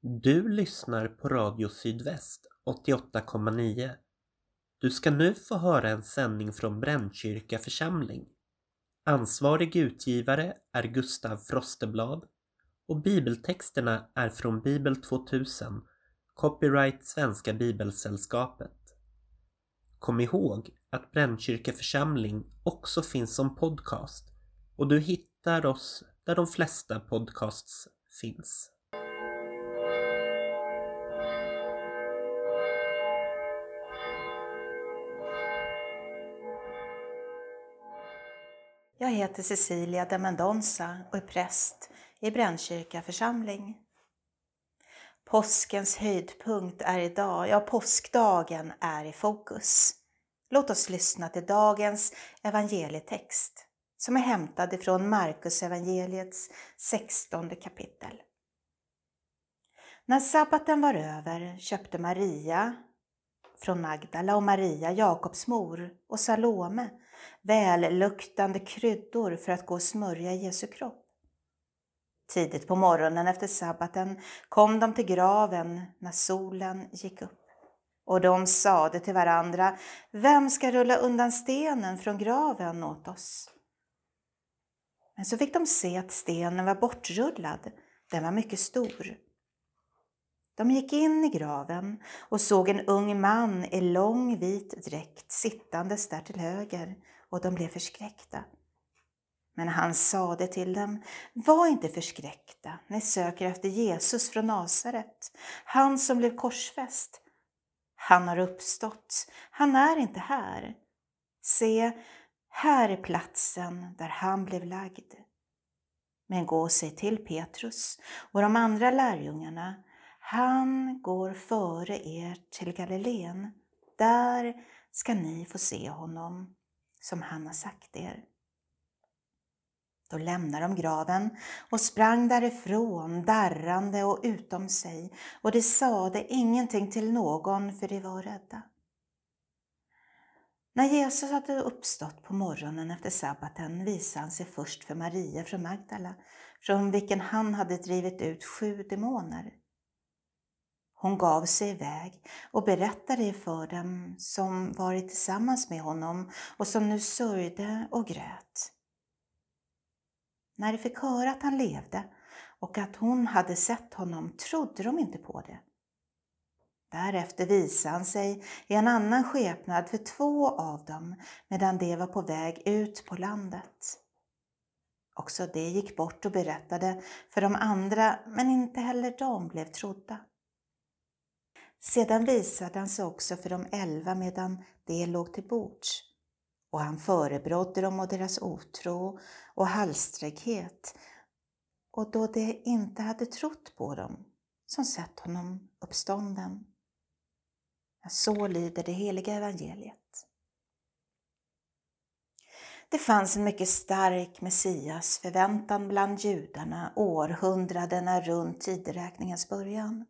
Du lyssnar på Radio Sydväst 88,9. Du ska nu få höra en sändning från Brännkyrka församling. Ansvarig utgivare är Gustav Frosteblad och bibeltexterna är från Bibel 2000, copyright Svenska Bibelsällskapet. Kom ihåg att Brännkyrka församling också finns som podcast och du hittar oss där de flesta podcasts finns. Jag heter Cecilia de Mendonça och är präst i Brännkyrka församling. Påskens höjdpunkt är idag, ja påskdagen är i fokus. Låt oss lyssna till dagens evangelietext som är hämtad ifrån Markus evangeliets 16 kapitel. När sabbaten var över köpte Maria från Magdala och Maria, Jakobs mor, och Salome välluktande kryddor för att gå och smörja Jesu kropp. Tidigt på morgonen efter sabbaten kom de till graven när solen gick upp. Och de sade till varandra, vem ska rulla undan stenen från graven åt oss? Men så fick de se att stenen var bortrullad, den var mycket stor. De gick in i graven och såg en ung man i lång vit dräkt sittandes där till höger och de blev förskräckta. Men han sade till dem, var inte förskräckta, ni söker efter Jesus från Nasaret, han som blev korsfäst. Han har uppstått, han är inte här. Se, här är platsen där han blev lagd. Men gå och säg till Petrus och de andra lärjungarna, han går före er till Galileen. Där ska ni få se honom som han har sagt er. Då lämnade de graven och sprang därifrån darrande och utom sig och de sade ingenting till någon för de var rädda. När Jesus hade uppstått på morgonen efter sabbaten visade han sig först för Maria från Magdala, från vilken han hade drivit ut sju demoner. Hon gav sig iväg och berättade för dem som varit tillsammans med honom och som nu sörjde och grät. När de fick höra att han levde och att hon hade sett honom trodde de inte på det. Därefter visade han sig i en annan skepnad för två av dem medan de var på väg ut på landet. Också de gick bort och berättade för de andra, men inte heller de blev trodda. Sedan visade han sig också för de elva medan de låg till bords och han förebrådde dem och deras otro och halssträgghet och då de inte hade trott på dem som sett honom uppstånden. Så lyder det heliga evangeliet. Det fanns en mycket stark Messias förväntan bland judarna århundradena runt tideräkningens början.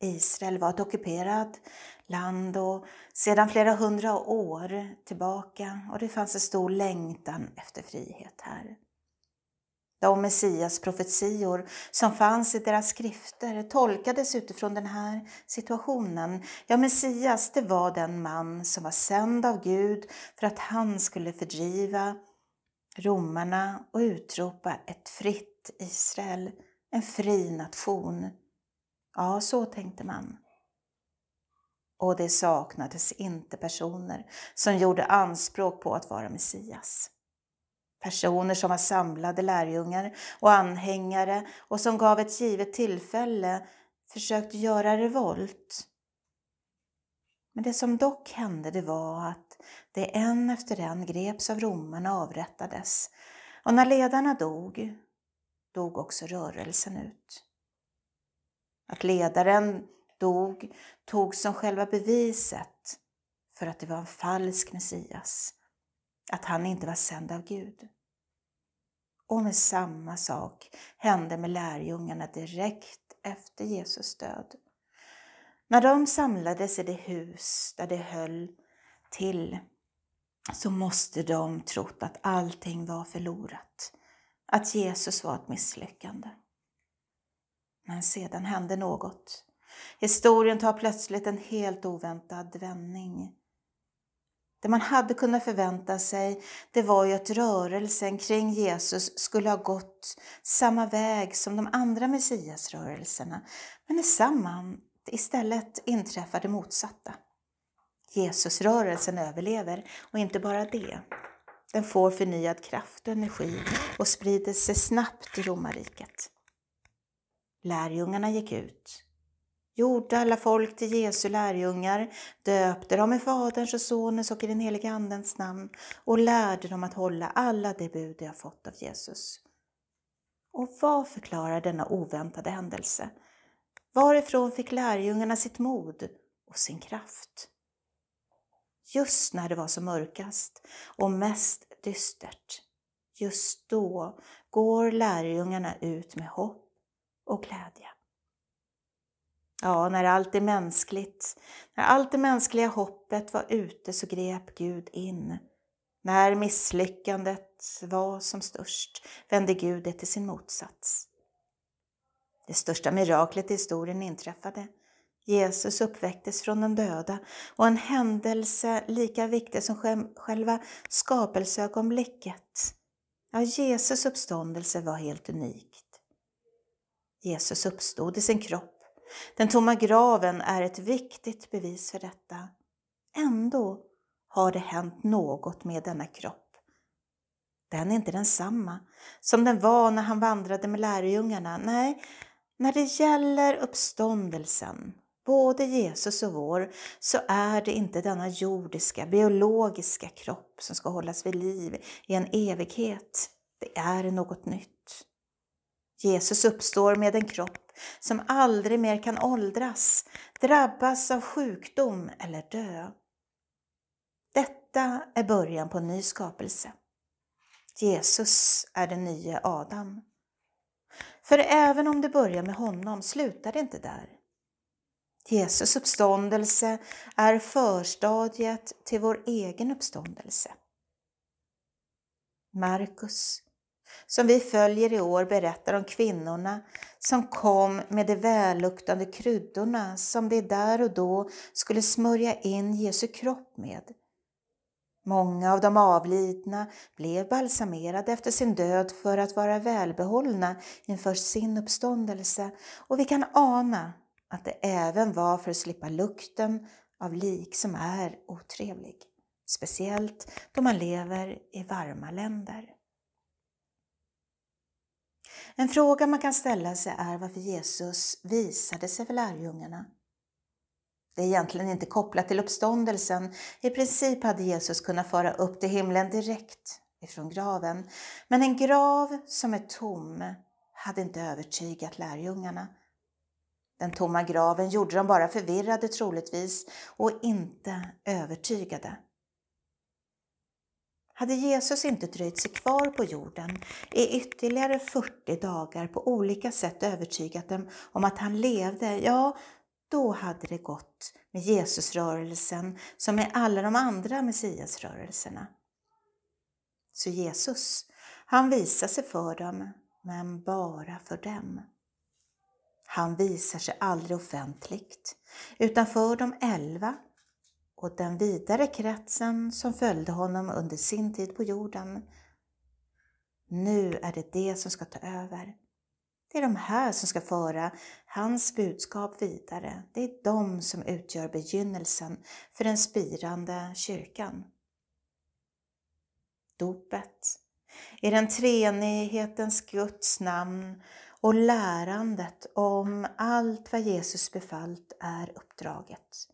Israel var ett ockuperat land och sedan flera hundra år tillbaka och det fanns en stor längtan efter frihet här. De Messias profetior som fanns i deras skrifter tolkades utifrån den här situationen. Ja, Messias, det var den man som var sänd av Gud för att han skulle fördriva romarna och utropa ett fritt Israel, en fri nation Ja, så tänkte man. Och det saknades inte personer som gjorde anspråk på att vara Messias. Personer som var samlade lärjungar och anhängare och som gav ett givet tillfälle försökte göra revolt. Men det som dock hände det var att det en efter en greps av romarna och avrättades. Och när ledarna dog, dog också rörelsen ut. Att ledaren dog tog som själva beviset för att det var en falsk Messias, att han inte var sänd av Gud. Och med samma sak hände med lärjungarna direkt efter Jesus död. När de samlades i det hus där de höll till så måste de trott att allting var förlorat, att Jesus var ett misslyckande. Men sedan hände något. Historien tar plötsligt en helt oväntad vändning. Det man hade kunnat förvänta sig, det var ju att rörelsen kring Jesus skulle ha gått samma väg som de andra Messiasrörelserna. Men i samman istället inträffar det motsatta. Jesusrörelsen överlever och inte bara det. Den får förnyad kraft och energi och sprider sig snabbt i romarriket. Lärjungarna gick ut, gjorde alla folk till Jesu lärjungar, döpte dem i Faderns och Sonens och i den helige Andens namn och lärde dem att hålla alla de bud de har fått av Jesus. Och vad förklarar denna oväntade händelse? Varifrån fick lärjungarna sitt mod och sin kraft? Just när det var som mörkast och mest dystert, just då går lärjungarna ut med hopp och glädje. Ja, när allt är mänskligt, när allt det mänskliga hoppet var ute så grep Gud in. När misslyckandet var som störst vände Gud det till sin motsats. Det största miraklet i historien inträffade. Jesus uppväcktes från de döda och en händelse lika viktig som själva skapelseögonblicket. Ja, Jesus uppståndelse var helt unikt. Jesus uppstod i sin kropp. Den tomma graven är ett viktigt bevis för detta. Ändå har det hänt något med denna kropp. Den är inte densamma som den var när han vandrade med lärjungarna. Nej, när det gäller uppståndelsen, både Jesus och vår, så är det inte denna jordiska, biologiska kropp som ska hållas vid liv i en evighet. Det är något nytt. Jesus uppstår med en kropp som aldrig mer kan åldras, drabbas av sjukdom eller dö. Detta är början på en ny skapelse. Jesus är den nya Adam. För även om det börjar med honom slutar det inte där. Jesus uppståndelse är förstadiet till vår egen uppståndelse. Markus, som vi följer i år, berättar om kvinnorna som kom med de välluktande kryddorna som de där och då skulle smörja in Jesu kropp med. Många av de avlidna blev balsamerade efter sin död för att vara välbehållna inför sin uppståndelse och vi kan ana att det även var för att slippa lukten av lik som är otrevlig, speciellt då man lever i varma länder. En fråga man kan ställa sig är varför Jesus visade sig för lärjungarna. Det är egentligen inte kopplat till uppståndelsen. I princip hade Jesus kunnat föra upp till himlen direkt ifrån graven. Men en grav som är tom hade inte övertygat lärjungarna. Den tomma graven gjorde dem bara förvirrade troligtvis och inte övertygade. Hade Jesus inte dröjt sig kvar på jorden i ytterligare 40 dagar på olika sätt övertygat dem om att han levde, ja, då hade det gått med Jesusrörelsen som med alla de andra Messiasrörelserna. Så Jesus, han visar sig för dem, men bara för dem. Han visar sig aldrig offentligt, utan för de elva och den vidare kretsen som följde honom under sin tid på jorden. Nu är det det som ska ta över. Det är de här som ska föra hans budskap vidare. Det är de som utgör begynnelsen för den spirande kyrkan. Dopet i den treenighetens Guds namn och lärandet om allt vad Jesus befallt är uppdraget.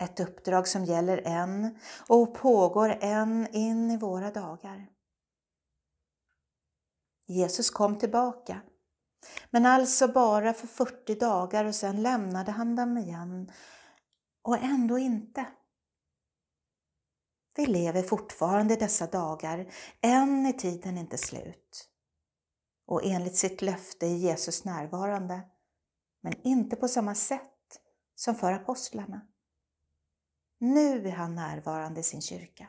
Ett uppdrag som gäller än och pågår än in i våra dagar. Jesus kom tillbaka, men alltså bara för 40 dagar och sen lämnade han dem igen. Och ändå inte. Vi lever fortfarande dessa dagar, än är tiden inte slut. Och enligt sitt löfte är Jesus närvarande, men inte på samma sätt som för apostlarna. Nu är han närvarande i sin kyrka.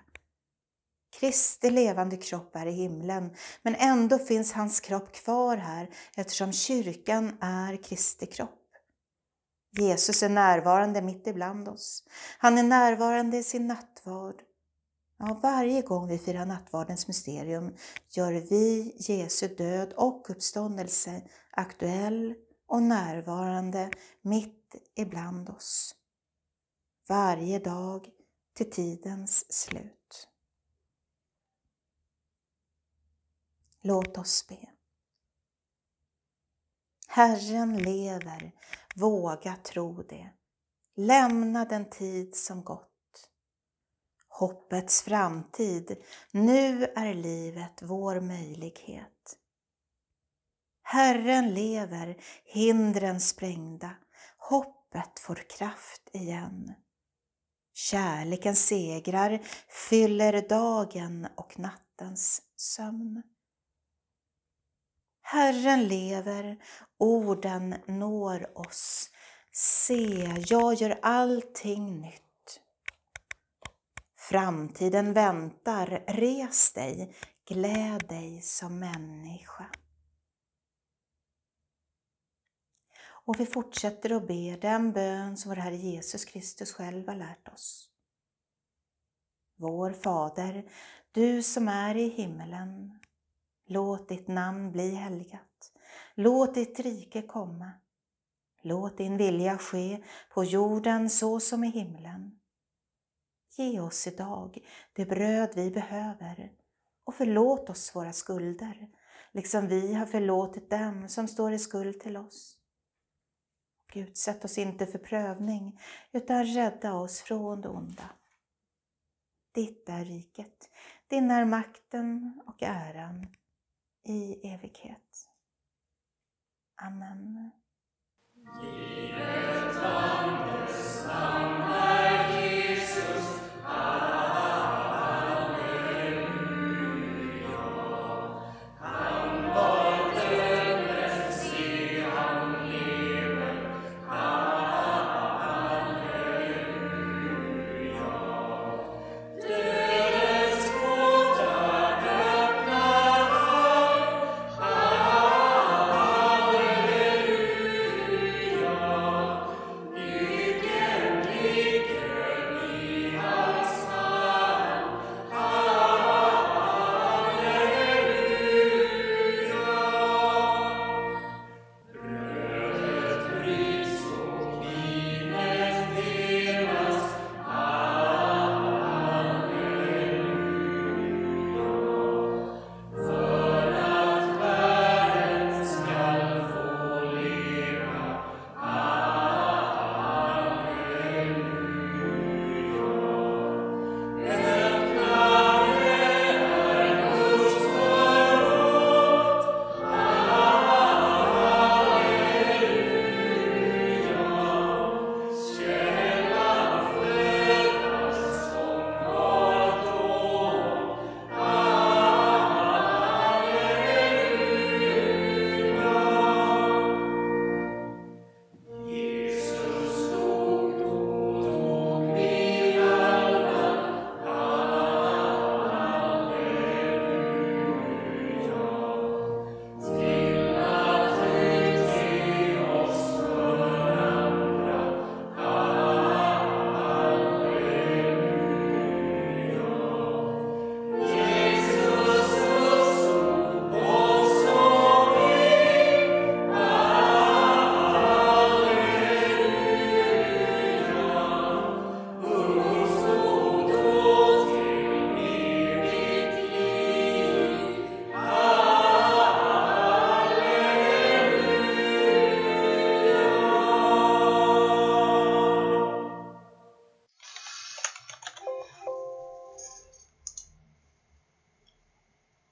Kristi levande kropp är i himlen, men ändå finns hans kropp kvar här eftersom kyrkan är Kristi kropp. Jesus är närvarande mitt ibland oss. Han är närvarande i sin nattvard. Ja, varje gång vi firar nattvardens mysterium gör vi Jesu död och uppståndelse aktuell och närvarande mitt ibland oss. Varje dag till tidens slut. Låt oss be. Herren lever, våga tro det. Lämna den tid som gått. Hoppets framtid, nu är livet vår möjlighet. Herren lever, hindren sprängda, hoppet får kraft igen. Kärleken segrar, fyller dagen och nattens sömn. Herren lever, orden når oss. Se, jag gör allting nytt. Framtiden väntar, res dig, gläd dig som människa. Och vi fortsätter att be den bön som vår Herre Jesus Kristus själv har lärt oss. Vår Fader, du som är i himmelen. Låt ditt namn bli helgat. Låt ditt rike komma. Låt din vilja ske på jorden så som i himlen. Ge oss idag det bröd vi behöver och förlåt oss våra skulder, liksom vi har förlåtit dem som står i skuld till oss. Gud, sätt oss inte för prövning, utan rädda oss från det onda. Ditt är riket, din är makten och äran i evighet. Amen.